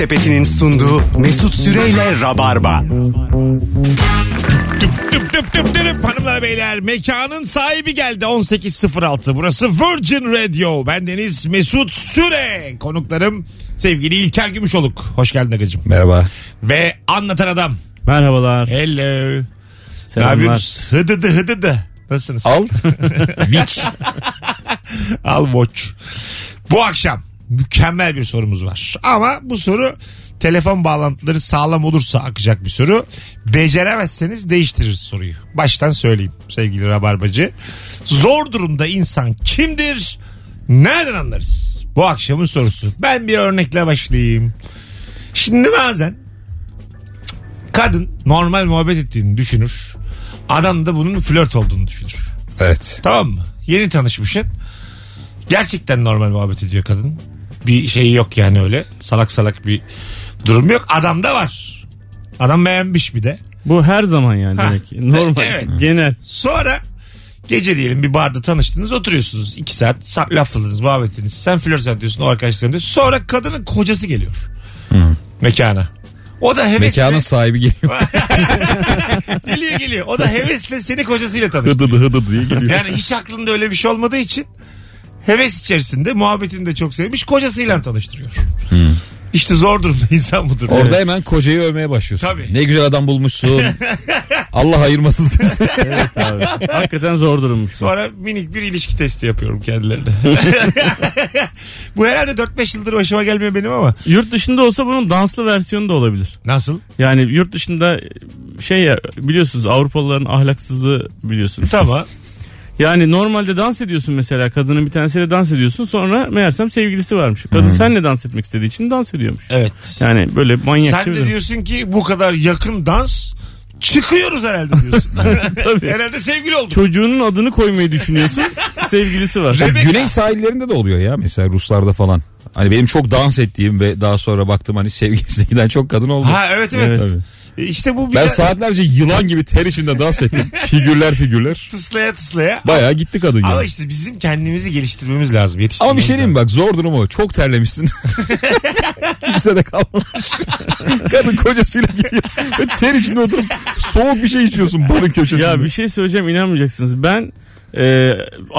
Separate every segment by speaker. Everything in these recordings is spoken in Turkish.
Speaker 1: Sepeti'nin sunduğu Mesut Süreyle Rabarba.
Speaker 2: Tüp tüp tüp tüp tüp. Hanımlar beyler mekanın sahibi geldi 18.06 burası Virgin Radio ben Deniz Mesut Süre konuklarım sevgili İlker Gümüşoluk hoş geldin Agacım
Speaker 3: Merhaba.
Speaker 2: ve anlatan adam
Speaker 4: Merhabalar.
Speaker 2: hello ne
Speaker 4: Selamlar.
Speaker 2: yapıyorsunuz hıdıdı hıdıdı nasılsınız
Speaker 3: Al. Witch.
Speaker 2: Al watch. Bu akşam mükemmel bir sorumuz var. Ama bu soru telefon bağlantıları sağlam olursa akacak bir soru. Beceremezseniz değiştiririz soruyu. Baştan söyleyeyim sevgili Rabarbacı. Zor durumda insan kimdir? Nereden anlarız? Bu akşamın sorusu. Ben bir örnekle başlayayım. Şimdi bazen kadın normal muhabbet ettiğini düşünür. Adam da bunun flört olduğunu düşünür.
Speaker 3: Evet.
Speaker 2: Tamam mı? Yeni tanışmışsın. Gerçekten normal muhabbet ediyor kadın. Bir şey yok yani öyle. Salak salak bir durum yok. Adam da var. Adam beğenmiş bir de.
Speaker 4: Bu her zaman yani
Speaker 2: Ha.
Speaker 4: demek ki. Normal.
Speaker 2: Evet.
Speaker 4: Genel.
Speaker 2: Sonra gece diyelim bir barda tanıştınız oturuyorsunuz. iki saat sa- lafladınız muhabbet ettiniz. Sen flört ediyorsun o arkadaşların diyor. Sonra kadının kocası geliyor. Mekana. O da hevesle
Speaker 3: Mekanın sahibi geliyor.
Speaker 2: geliyor geliyor. O da hevesle seni kocasıyla tanıştırıyor.
Speaker 3: Hıdıdı hıdıdı diye geliyor.
Speaker 2: Yani hiç aklında öyle bir şey olmadığı için heves içerisinde muhabbetini de çok sevmiş kocasıyla tanıştırıyor. İşte zor durumda insan budur.
Speaker 3: Orada hemen kocayı övmeye başlıyorsun.
Speaker 2: Tabii.
Speaker 3: Ne güzel adam bulmuşsun. Allah ayırmasın sizi.
Speaker 4: Evet abi. Hakikaten zor durummuş. bu.
Speaker 2: Sonra minik bir ilişki testi yapıyorum kendilerine. Bu herhalde 4-5 yıldır başıma gelmiyor benim ama.
Speaker 4: Yurt dışında olsa bunun danslı versiyonu da olabilir.
Speaker 2: Nasıl?
Speaker 4: Yani yurt dışında şey ya biliyorsunuz Avrupalıların ahlaksızlığı biliyorsunuz.
Speaker 2: Tamam.
Speaker 4: Yani normalde dans ediyorsun mesela kadının bir tanesiyle dans ediyorsun sonra meğersem sevgilisi varmış. Kadın senle dans etmek istediği için dans ediyormuş.
Speaker 2: Evet.
Speaker 4: Yani böyle manyakça
Speaker 2: Sen
Speaker 4: bir
Speaker 2: de
Speaker 4: durum.
Speaker 2: diyorsun ki bu kadar yakın dans çıkıyoruz herhalde diyorsun.
Speaker 4: Tabii.
Speaker 2: herhalde sevgili olduk.
Speaker 4: Çocuğunun adını koymayı düşünüyorsun. sevgilisi var.
Speaker 2: Rebecca.
Speaker 3: Güney sahillerinde de oluyor ya mesela Ruslarda falan. Hani benim çok dans ettiğim ve daha sonra baktım hani sevgilisine giden çok kadın oldu.
Speaker 2: Ha evet evet.
Speaker 4: Evet.
Speaker 2: E İşte bu
Speaker 3: Ben
Speaker 2: bize
Speaker 3: saatlerce yılan gibi ter içinde dans ettim. figürler figürler.
Speaker 2: tıslaya tıslaya.
Speaker 3: Bayağı gitti kadın
Speaker 2: Ama işte bizim kendimizi geliştirmemiz lazım.
Speaker 3: Ama
Speaker 2: Yetiştirmemiz
Speaker 3: bir şey diyeyim mi bak zor durum o. Çok terlemişsin. Kimse de kalmamış. Kadın kocasıyla gidiyor. Ve ter içinde oturup soğuk bir şey içiyorsun barın köşesinde.
Speaker 4: Ya bir şey söyleyeceğim inanmayacaksınız. Ben e,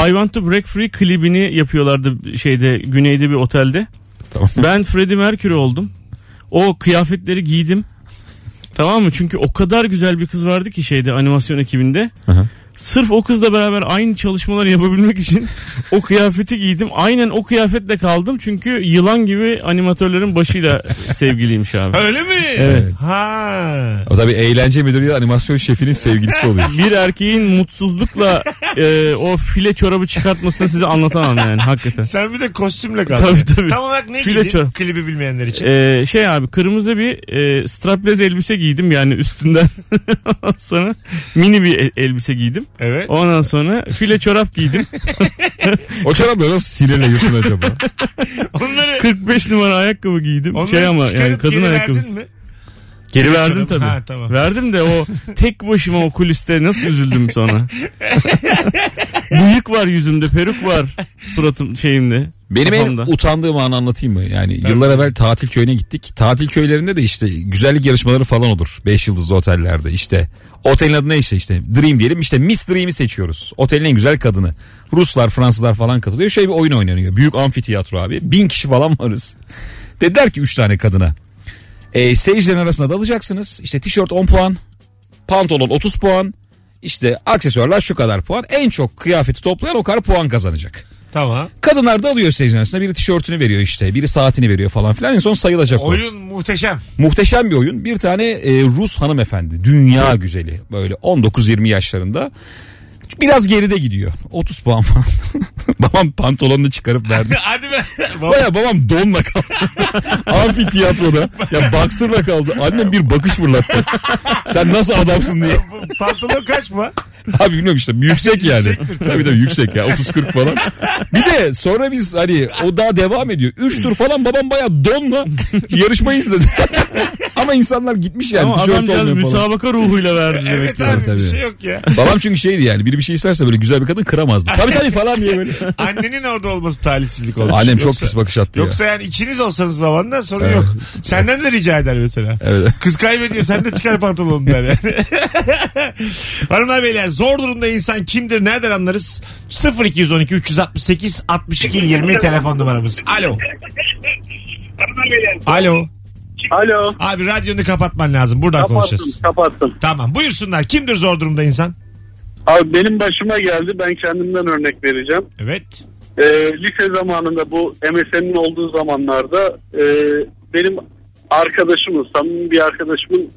Speaker 4: I Want to Break Free klibini yapıyorlardı şeyde güneyde bir otelde.
Speaker 3: Tamam.
Speaker 4: Ben Freddie Mercury oldum. O kıyafetleri giydim. Tamam mı? Çünkü o kadar güzel bir kız vardı ki şeyde animasyon ekibinde.
Speaker 3: hı.
Speaker 4: Sırf o kızla beraber aynı çalışmaları yapabilmek için o kıyafeti giydim. Aynen o kıyafetle kaldım. Çünkü yılan gibi animatörlerin başıyla sevgiliymiş abi.
Speaker 2: Öyle mi?
Speaker 4: Evet.
Speaker 2: Ha.
Speaker 3: O tabii eğlence müdürü ya animasyon şefinin sevgilisi oluyor.
Speaker 4: bir erkeğin mutsuzlukla e, o file çorabı çıkartmasını size anlatamam yani hakikaten.
Speaker 2: Sen bir de kostümle kaldın.
Speaker 4: Tabii, tabii.
Speaker 2: Tam olarak ne
Speaker 4: File
Speaker 2: giydin?
Speaker 4: çorap.
Speaker 2: Klibi bilmeyenler için.
Speaker 4: E, şey abi kırmızı bir e, strapless elbise giydim yani üstünden sonra mini bir el- elbise giydim.
Speaker 2: Evet.
Speaker 4: Ondan sonra file çorap giydim.
Speaker 3: O çorapları nasıl sileyle yırtın acaba?
Speaker 2: Onları,
Speaker 4: 45 numara ayakkabı giydim.
Speaker 2: onları
Speaker 4: şey ama
Speaker 2: çıkarıp
Speaker 4: yani kadın
Speaker 2: geri
Speaker 4: ayakkabı.
Speaker 2: verdin mi?
Speaker 4: Geri verdim tabii.
Speaker 2: Ha, tamam.
Speaker 4: Verdim de o tek başıma o kuliste nasıl üzüldüm sonra. Bıyık var yüzümde, peruk var suratım şeyimde.
Speaker 3: Benim
Speaker 4: kafamda.
Speaker 3: en utandığım anı anlatayım mı? Yani yıllar evvel tatil köyüne gittik. Tatil köylerinde de işte güzellik yarışmaları falan olur. 5 yıldızlı otellerde işte. Otelin adı neyse işte Dream diyelim işte Miss Dream'i seçiyoruz. Otelin en güzel kadını. Ruslar Fransızlar falan katılıyor. Şöyle bir oyun oynanıyor. Büyük amfiteyatro abi. Bin kişi falan varız. Dediler ki 3 tane kadına. E, seyircilerin arasına dalacaksınız. İşte tişört 10 puan. Pantolon 30 puan. İşte aksesuarlar şu kadar puan. En çok kıyafeti toplayan o kadar puan kazanacak.
Speaker 2: Tamam.
Speaker 3: Kadınlar da alıyor seyircinin arasında. Biri tişörtünü veriyor işte. Biri saatini veriyor falan filan. En son sayılacak o.
Speaker 2: Oyun muhteşem.
Speaker 3: Muhteşem bir oyun. Bir tane e, Rus hanımefendi. Dünya güzeli. Böyle 19-20 yaşlarında. Biraz geride gidiyor. 30 puan falan. babam pantolonunu çıkarıp verdi.
Speaker 2: Hadi be. Baba,
Speaker 3: Baya babam donla kaldı. Amfiteyatroda. Ya baksırla kaldı. Annem bir bakış fırlattı. Sen nasıl adamsın diye.
Speaker 2: pantolon kaç mı?
Speaker 3: Abi bilmiyorum işte yüksek yani.
Speaker 2: Yüksektir tabii.
Speaker 3: tabii yüksek ya 30-40 falan. Bir de sonra biz hani o daha devam ediyor. 3 tur falan babam baya donla yarışmayı izledi. Ama insanlar gitmiş yani.
Speaker 4: Ama
Speaker 3: falan.
Speaker 4: müsabaka ruhuyla verdi demek
Speaker 2: Evet
Speaker 4: ki.
Speaker 2: abi
Speaker 3: tabii.
Speaker 2: bir şey yok ya.
Speaker 3: Babam çünkü şeydi yani biri bir şey isterse böyle güzel bir kadın kıramazdı. Tabii tabii falan diye böyle.
Speaker 2: Annenin orada olması talihsizlik olmuş.
Speaker 3: Annem çok
Speaker 2: Yoksa-
Speaker 3: pis bakış attı ya.
Speaker 2: Yoksa yani ikiniz olsanız babandan sorun
Speaker 3: Evet.
Speaker 2: yok. Senden de rica eder mesela.
Speaker 3: Evet.
Speaker 2: Kız kaybediyor sen de çıkar pantolonunu der yani. Hanımlar beyler zor durumda insan kimdir nereden anlarız? 0212 368 62 20 telefon numaramız. Alo. Alo.
Speaker 5: Alo.
Speaker 2: Abi radyonu kapatman lazım. Buradan
Speaker 5: Kapattım,
Speaker 2: konuşacağız.
Speaker 5: kapattım.
Speaker 2: Tamam buyursunlar. Kimdir zor durumda insan?
Speaker 5: Abi benim başıma geldi. Ben kendimden örnek vereceğim.
Speaker 2: Evet.
Speaker 5: Ee, lise zamanında bu MSN'in olduğu zamanlarda e, benim arkadaşımın, samimi bir arkadaşımın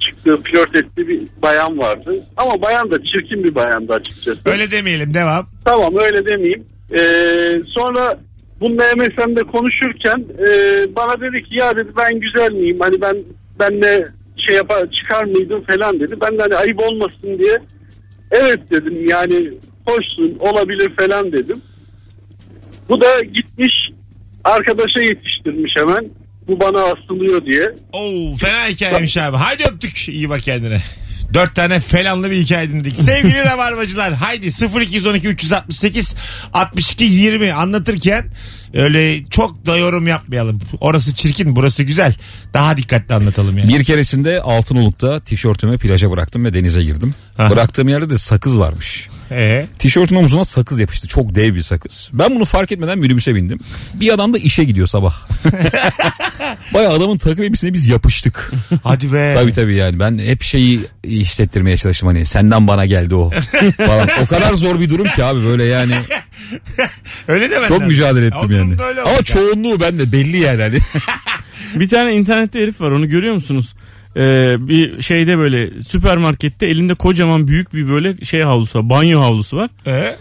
Speaker 5: çıktığı, flört ettiği bir bayan vardı. Ama bayan da çirkin bir bayandı açıkçası.
Speaker 2: Öyle demeyelim devam.
Speaker 5: Tamam öyle demeyeyim. Ee, sonra bununla MSN'de konuşurken e, bana dedi ki ya dedi ben güzel miyim? Hani ben benle şey yapar çıkar mıydım falan dedi. Ben de hani ayıp olmasın diye evet dedim yani hoşsun olabilir falan dedim. Bu da gitmiş arkadaşa yetiştirmiş hemen. Bu bana asılıyor diye.
Speaker 2: Oo fena hikayemiş abi. Haydi öptük. İyi bak kendine. Dört tane felanlı bir hikaye dinledik. Sevgili rabarbacılar haydi 0212 368 62 20 anlatırken öyle çok da yorum yapmayalım. Orası çirkin burası güzel. Daha dikkatli anlatalım yani.
Speaker 3: Bir keresinde Altınoluk'ta tişörtümü plaja bıraktım ve denize girdim.
Speaker 2: Aha.
Speaker 3: Bıraktığım yerde de sakız varmış.
Speaker 2: Ee,
Speaker 3: Tişörtün omzuna sakız yapıştı. Çok dev bir sakız. Ben bunu fark etmeden minibüse bindim. Bir adam da işe gidiyor sabah. Baya adamın takım elbisesine biz yapıştık.
Speaker 2: hadi be.
Speaker 3: tabii tabii yani ben hep şeyi hissettirmeye çalıştım hani senden bana geldi o falan. O kadar zor bir durum ki abi böyle yani
Speaker 2: Öyle demen
Speaker 3: çok
Speaker 2: lazım.
Speaker 3: mücadele
Speaker 2: Ya,
Speaker 3: ettim yani. Ama çoğunluğu bende belli yani hani.
Speaker 4: Bir tane internette herif var onu görüyor musunuz? Ee, bir şeyde böyle süpermarkette elinde kocaman büyük bir böyle şey havlusu var. Banyo havlusu var.
Speaker 2: Ee,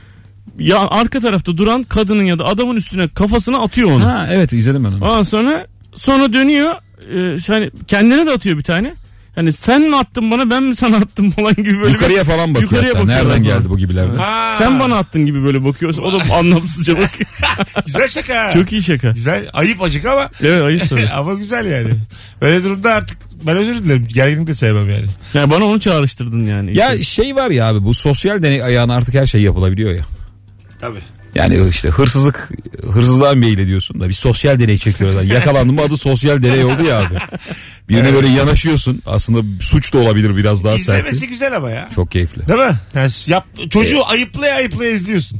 Speaker 4: Ya arka tarafta duran kadının ya da adamın üstüne kafasına atıyor onu.
Speaker 3: ha evet izledim ben onu.
Speaker 4: Ondan sonra sonra dönüyor e, hani kendine de atıyor bir tane. Hani sen mi attın bana ben mi sana attım falan gibi böyle.
Speaker 3: Yukarıya falan bakıyor
Speaker 4: Yukarıya
Speaker 3: hatta.
Speaker 4: bakıyorlar
Speaker 3: Nereden geldi bu gibilerde?
Speaker 2: ha,
Speaker 4: Sen bana attın gibi böyle bakıyor. O da anlamsızca bakıyor.
Speaker 2: Güzel şaka.
Speaker 4: Çok iyi şaka.
Speaker 2: Güzel. Ayıp acık ama
Speaker 4: Evet ayıp tabii.
Speaker 2: ama güzel yani. Böyle durumda artık ben özür dilerim. Gerginlik de sevmem yani.
Speaker 4: Yani bana onu çağrıştırdın yani.
Speaker 3: Ya şey var ya abi bu sosyal deney ayağına artık her şey yapılabiliyor ya.
Speaker 2: Tabii.
Speaker 3: Yani işte hırsızlık hırsızlığa meyil ediyorsun da bir sosyal deney çekiyorlar. Yakalandın mı adı sosyal deney oldu ya abi. Birine böyle yanaşıyorsun. Aslında suç da olabilir biraz daha
Speaker 2: İzlemesi
Speaker 3: sert.
Speaker 2: güzel ama ya.
Speaker 3: Çok keyifli.
Speaker 2: Değil mi? Yani yap, çocuğu ayıplaya ayıplaya izliyorsun.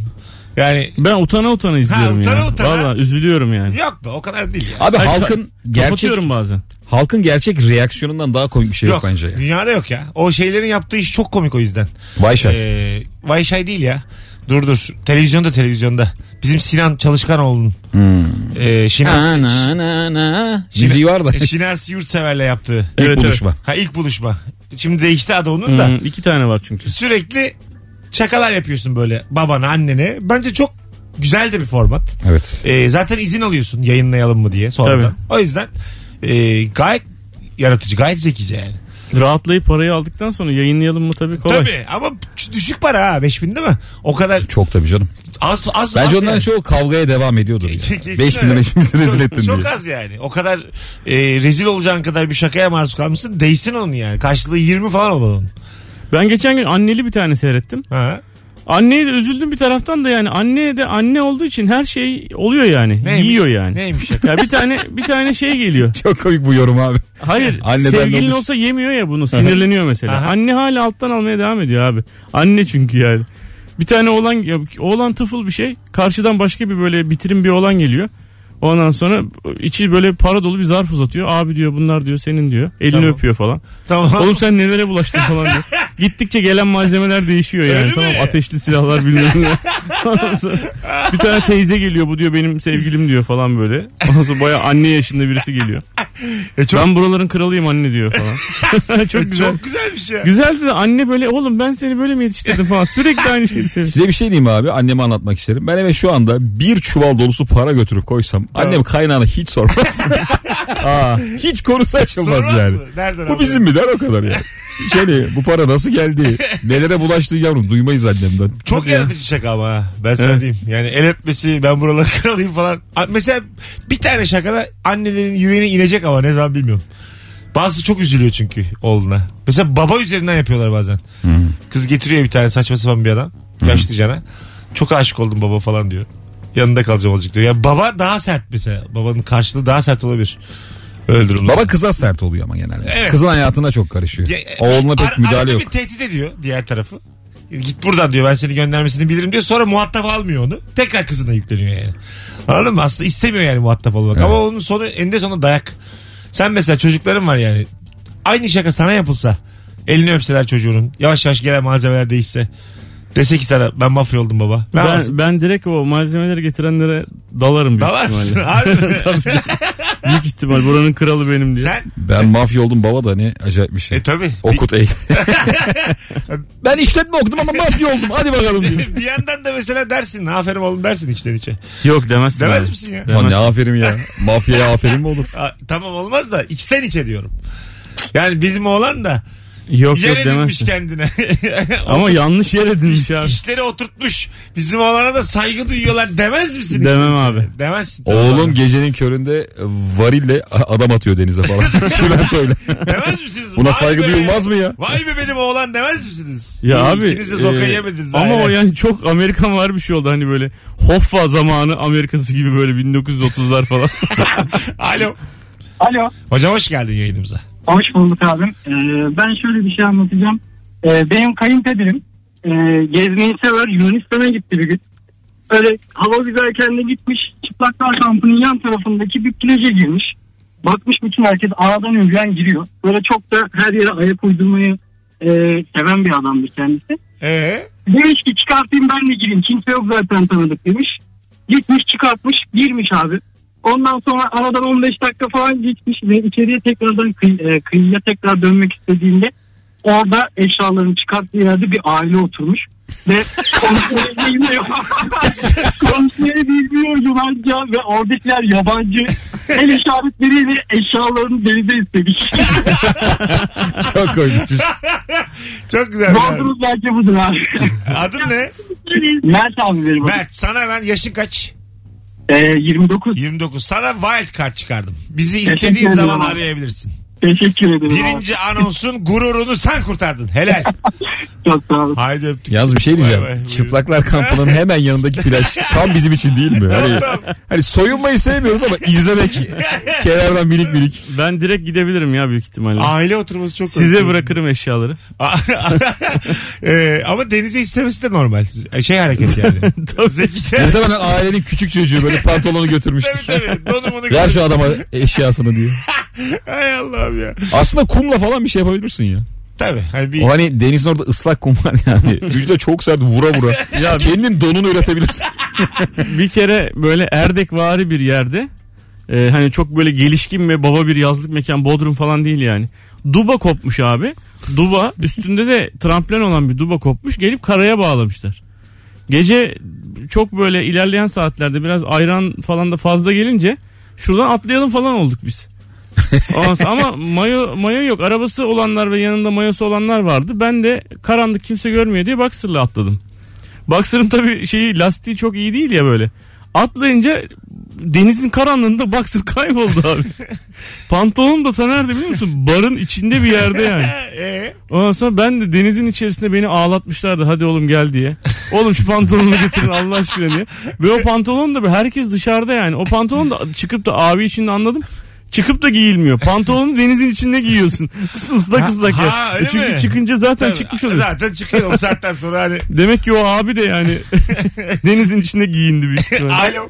Speaker 2: Yani
Speaker 4: Ben utana utana izliyorum
Speaker 2: utana
Speaker 4: ya.
Speaker 2: utana.
Speaker 4: Valla üzülüyorum yani.
Speaker 2: yok be o kadar değil ya.
Speaker 3: Abi
Speaker 4: Hayır,
Speaker 3: halkın gerçek
Speaker 4: Kapatıyorum bazen.
Speaker 3: halkın gerçek reaksiyonundan daha komik bir şey yok,
Speaker 2: yok
Speaker 3: bence. ya.
Speaker 2: Dünyada yok ya. O şeylerin yaptığı iş çok komik o yüzden.
Speaker 3: Vay şay.
Speaker 2: Ee, vay şay değil ya. Dur dur. Televizyonda televizyonda. Bizim Sinan Çalışkanoğlu'nun. Ee, Şinas,
Speaker 3: Na, na, na, na.
Speaker 2: Şina-
Speaker 3: Müziği var da.
Speaker 2: Şinas Yurtsever'le yaptığı.
Speaker 3: İlk
Speaker 4: Evet,
Speaker 3: buluşma.
Speaker 2: Ha ilk buluşma. Şimdi değişti adı onun da.
Speaker 4: Hı, iki tane var çünkü.
Speaker 2: Sürekli şakalar yapıyorsun böyle babana annene. Bence çok güzel de bir format.
Speaker 3: Evet.
Speaker 2: Ee, zaten izin alıyorsun yayınlayalım mı diye sonradan. O yüzden e, gayet yaratıcı gayet zekice yani.
Speaker 4: Rahatlayıp parayı aldıktan sonra yayınlayalım mı tabii kolay.
Speaker 2: Tabii ama düşük para ha 5000 değil mi? O kadar
Speaker 3: Çok tabii canım.
Speaker 2: az az
Speaker 3: Bence
Speaker 2: az
Speaker 3: onların
Speaker 2: yani.
Speaker 3: çoğu kavgaya devam ediyordur. Ya.
Speaker 2: kesin
Speaker 3: 5 bin
Speaker 2: öyle.
Speaker 3: lira işimizi rezil ettin
Speaker 2: Çok
Speaker 3: diye.
Speaker 2: az yani. O kadar e, rezil olacağın kadar bir şakaya maruz kalmışsın. Değsin onun yani. Karşılığı 20 falan olmalı onun.
Speaker 4: Ben geçen gün anneli bir tane seyrettim.
Speaker 2: Ha.
Speaker 4: Anneye de üzüldüm bir taraftan da yani anneye de anne olduğu için her şey oluyor yani.
Speaker 2: Neymiş?
Speaker 4: Yiyor yani.
Speaker 2: Neymiş?
Speaker 4: Ya bir tane bir tane şey geliyor.
Speaker 3: Çok komik bu yorum abi.
Speaker 4: Hayır
Speaker 3: Anneden
Speaker 4: sevgilin
Speaker 3: olmuş.
Speaker 4: olsa yemiyor ya bunu sinirleniyor mesela.
Speaker 2: Aha.
Speaker 4: Anne hala alttan almaya devam ediyor abi. Anne çünkü yani. Bir tane oğlan oğlan tıfıl bir şey. Karşıdan başka bir böyle bitirim bir oğlan geliyor. Ondan sonra içi böyle para dolu bir zarf uzatıyor. Abi diyor bunlar diyor senin diyor. Elini
Speaker 2: Tamam.
Speaker 4: öpüyor falan.
Speaker 2: tamam.
Speaker 4: Oğlum sen nelere bulaştın falan diyor. Gittikçe gelen malzemeler değişiyor yani.
Speaker 2: Öyle
Speaker 4: tamam
Speaker 2: mi?
Speaker 4: ateşli silahlar bilmem ne. Bir tane teyze geliyor bu diyor benim sevgilim diyor falan böyle. Ondan sonra baya anne yaşında birisi geliyor.
Speaker 2: E, çok,
Speaker 4: Ben buraların kralıyım anne diyor falan. çok
Speaker 2: e,
Speaker 4: güzel.
Speaker 2: çok güzelmiş ya.
Speaker 4: Güzeldi de anne böyle oğlum ben seni böyle mi yetiştirdim falan. Sürekli aynı şeyi söylüyor.
Speaker 3: Size bir şey diyeyim abi anneme anlatmak isterim. Ben eve şu anda bir çuval dolusu para götürüp koysam annem kaynağını hiç sormaz.
Speaker 4: Aa,
Speaker 3: hiç konusu açılmaz
Speaker 2: Sormaz
Speaker 3: yani.
Speaker 2: mı? Nereden
Speaker 3: Bu bizim mi der o kadar yani. Şöyle bu para nasıl geldi? Nelere bulaştı yavrum duymayız annemden.
Speaker 2: Çok
Speaker 4: ya.
Speaker 2: yaratıcı şaka ama ha. Ben sana
Speaker 4: Evet.
Speaker 2: diyeyim. Yani el öpmesi ben buraları kralıyım falan. A- Mesela bir tane şakada annelerin yüreğine inecek ama ne zaman bilmiyorum. Bazısı çok üzülüyor çünkü oğluna. Mesela baba üzerinden yapıyorlar bazen. Kız getiriyor bir tane saçma sapan bir adam. Yaşlı cana. Çok aşık oldum baba falan diyor. Yanında kalacağım azıcık diyor. Yani baba daha sert mesela. Babanın karşılığı daha sert olabilir. Durumda.
Speaker 3: Baba kıza sert oluyor ama genelde.
Speaker 2: Evet.
Speaker 3: Kızın hayatına çok karışıyor.
Speaker 2: Ya,
Speaker 3: Oğluna pek
Speaker 2: ar-
Speaker 3: müdahale yok.
Speaker 2: bir tehdit ediyor diğer tarafı. Git buradan diyor ben seni göndermesini bilirim diyor. Sonra muhatap almıyor onu. Tekrar kızına yükleniyor yani. Anladın mı? Aslında istemiyor yani muhatap olmak.
Speaker 3: Evet.
Speaker 2: Ama onun sonu eninde sonunda dayak. Sen mesela çocukların var yani. Aynı şaka sana yapılsa. Elini öpseler çocuğunun. Yavaş yavaş gelen malzemeler değişse. Dese ki sana ben mafya oldum baba. Ne yaparsın?
Speaker 4: Ben, ben direkt o malzemeleri getirenlere dalarım
Speaker 2: Dalar mısın? Harbi mi?
Speaker 4: Tabii. Büyük ihtimal buranın kralı benim diye.
Speaker 2: Sen?
Speaker 3: Ben mafya oldum baba da ne acayip bir şey.
Speaker 2: E tabi.
Speaker 3: Okut eğ. ben işletme okudum ama mafya oldum. Hadi bakalım diyor.
Speaker 2: bir yandan da mesela dersin. Aferin oğlum dersin içten içe.
Speaker 4: Yok demezsin.
Speaker 2: Demez
Speaker 4: abi.
Speaker 2: misin ya?
Speaker 3: Lan ne aferin ya. Mafyaya aferin mi olur?
Speaker 2: Aa, tamam olmaz da içten içe diyorum. Yani bizim oğlan da
Speaker 4: Yok
Speaker 2: yer
Speaker 4: yok
Speaker 2: edinmiş
Speaker 4: demezsin.
Speaker 2: kendine.
Speaker 4: Ama yanlış yer edinmiş abi.
Speaker 2: İşleri oturtmuş. Bizim oğlana da saygı duyuyorlar demez misin?
Speaker 4: Demem abi.
Speaker 2: Demezsin.
Speaker 3: Oğlum gecenin köründe varille adam atıyor denize falan. Çimentoyla.
Speaker 2: Demez misiniz?
Speaker 3: Buna
Speaker 2: Vay
Speaker 3: saygı
Speaker 2: be.
Speaker 3: duyulmaz mı ya?
Speaker 2: Vay be benim oğlan demez misiniz?
Speaker 4: Ya
Speaker 2: İyi,
Speaker 4: abi.
Speaker 2: İkiniz de zoka
Speaker 4: e,
Speaker 2: yemediniz.
Speaker 4: ama
Speaker 2: aynen.
Speaker 4: o yani çok Amerikan var bir şey oldu. Hani böyle Hoffa zamanı Amerikası gibi böyle 1930'lar falan.
Speaker 2: Alo.
Speaker 6: Alo.
Speaker 2: Hocam hoş geldin yayınımıza.
Speaker 6: Hoş bulduk abim. Ee, ben şöyle bir şey anlatacağım. Ee, benim kayınpederim e, gezmeyi sever Yunanistan'a gitti bir gün. Öyle hava güzelken de gitmiş çıplaklar kampının yan tarafındaki bir plaja girmiş. Bakmış bütün herkes A'dan Ö'den giriyor. Böyle çok da her yere ayak uydurmayı e, seven bir adamdır kendisi.
Speaker 2: Ee?
Speaker 6: Demiş ki çıkartayım ben de gireyim. Kimse yok zaten tanıdık demiş. Gitmiş çıkartmış girmiş abi. Ondan sonra aradan 15 dakika falan geçmiş ve içeriye tekrardan kıy- e, kıyıya tekrar dönmek istediğinde orada eşyalarını çıkarttığı yerde bir aile oturmuş. Ve konuşmayı bilmiyor. konuşmayı bilmiyor Yunanca ve oradakiler yabancı. El işaretleriyle eşyalarını denize istemiş.
Speaker 3: Çok koymuş.
Speaker 2: Çok güzel.
Speaker 6: Doğrunuz bence budur abi.
Speaker 2: Adın ne?
Speaker 6: Mert abi benim.
Speaker 2: Mert sana ben yaşın kaç?
Speaker 6: Ee, 29.
Speaker 2: 29. Sana wild card çıkardım. Bizi istediğin zaman
Speaker 6: abi.
Speaker 2: arayabilirsin.
Speaker 6: Teşekkür ederim. abi.
Speaker 2: Birinci anonsun gururunu sen kurtardın. Helal.
Speaker 6: Çok sağ olun.
Speaker 2: Haydi öptük.
Speaker 3: Yalnız bir şey diyeceğim.
Speaker 2: Vay vay.
Speaker 3: Çıplaklar kampının hemen yanındaki plaj tam bizim için değil mi? Hani, hani soyunmayı sevmiyoruz ama izlemek kenardan minik minik.
Speaker 4: ben direkt gidebilirim ya büyük ihtimalle.
Speaker 2: Aile oturması çok
Speaker 4: Size
Speaker 2: korkunç.
Speaker 4: bırakırım eşyaları.
Speaker 2: Ee, ama denize istemesi de normal. Şey hareket yani. Zekice.
Speaker 3: Muhtemelen ailenin küçük çocuğu böyle pantolonu götürmüştür.
Speaker 2: tabii tabii. Donumunu
Speaker 3: Ver şu adama eşyasını diye.
Speaker 2: Hay Allah'ım ya.
Speaker 3: Aslında kumla falan bir şey yapabilirsin ya.
Speaker 2: Tabii. Hani bir...
Speaker 3: O hani denizin orada ıslak kum var yani. Vücuda çok sert vura vura. Ya kendin donunu üretebilirsin.
Speaker 4: bir kere böyle Erdekvari bir yerde e, hani çok böyle gelişkin ve baba bir yazlık mekan Bodrum falan değil yani. Duba kopmuş abi. Duba üstünde de tramplen olan bir duba kopmuş gelip karaya bağlamışlar. Gece çok böyle ilerleyen saatlerde biraz ayran falan da fazla gelince şuradan atlayalım falan olduk biz. Ama mayo, mayo yok. Arabası olanlar ve yanında mayosu olanlar vardı. Ben de karanlık kimse görmüyor diye Boxer'la atladım. Boxer'ın tabii şeyi lastiği çok iyi değil ya böyle. Atlayınca denizin karanlığında Boxer kayboldu abi. Pantolonum da ta nerede biliyor musun? Barın içinde bir yerde yani.
Speaker 2: Ee,
Speaker 4: Ondan sonra ben de denizin içerisinde beni ağlatmışlardı hadi oğlum gel diye. Oğlum şu pantolonu getirin Allah aşkına diye. Ve o pantolon da herkes dışarıda yani. O pantolon da çıkıp da abi için anladım. Çıkıp da giyilmiyor. Pantolonu denizin içinde giyiyorsun. Islak ıslak
Speaker 2: Ha,
Speaker 4: ya.
Speaker 2: öyle
Speaker 4: E Çünkü
Speaker 2: mi?
Speaker 4: çıkınca zaten
Speaker 2: tabii.
Speaker 4: çıkmış oluyor.
Speaker 2: Zaten çıkıyor o saatten sonra hani.
Speaker 4: Demek ki o abi de yani denizin içinde giyindi büyük ihtimalle.
Speaker 2: Alo.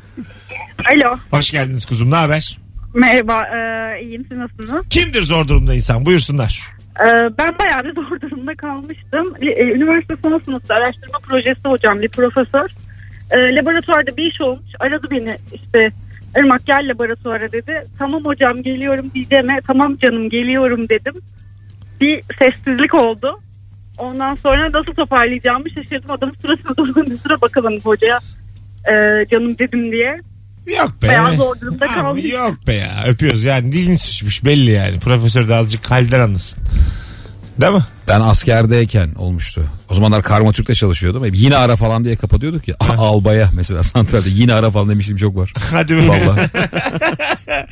Speaker 7: Alo.
Speaker 2: Hoş geldiniz kuzum ne haber?
Speaker 7: Merhaba. E, iyiyim. Siz nasılsınız?
Speaker 2: Kimdir zor durumda insan? Buyursunlar.
Speaker 7: E, ben bayağı bir zor durumda kalmıştım. E, üniversite son sınıfta araştırma projesi hocam bir profesör. E, laboratuvarda bir iş olmuş. Aradı beni işte Irmak gel laboratuvara dedi. Tamam hocam geliyorum diyeceğime tamam canım geliyorum dedim. Bir sessizlik oldu. Ondan sonra nasıl toparlayacağımı şaşırdım. Adamın sırasına bir sıra bakalım hocaya. E, canım dedim diye.
Speaker 2: Yok be.
Speaker 7: Bayağı zor durumda kaldım.
Speaker 2: Yok be ya öpüyoruz yani dilin sıçmış belli yani. Profesör de azıcık halden anlasın. Değil mi?
Speaker 3: Ben askerdeyken olmuştu. O zamanlar Karma Türk'te çalışıyordum. Hep yine ara falan diye kapatıyorduk ya. Albaya mesela santralde yine ara falan demiştim çok var.
Speaker 2: Hadi be.
Speaker 3: Vallahi.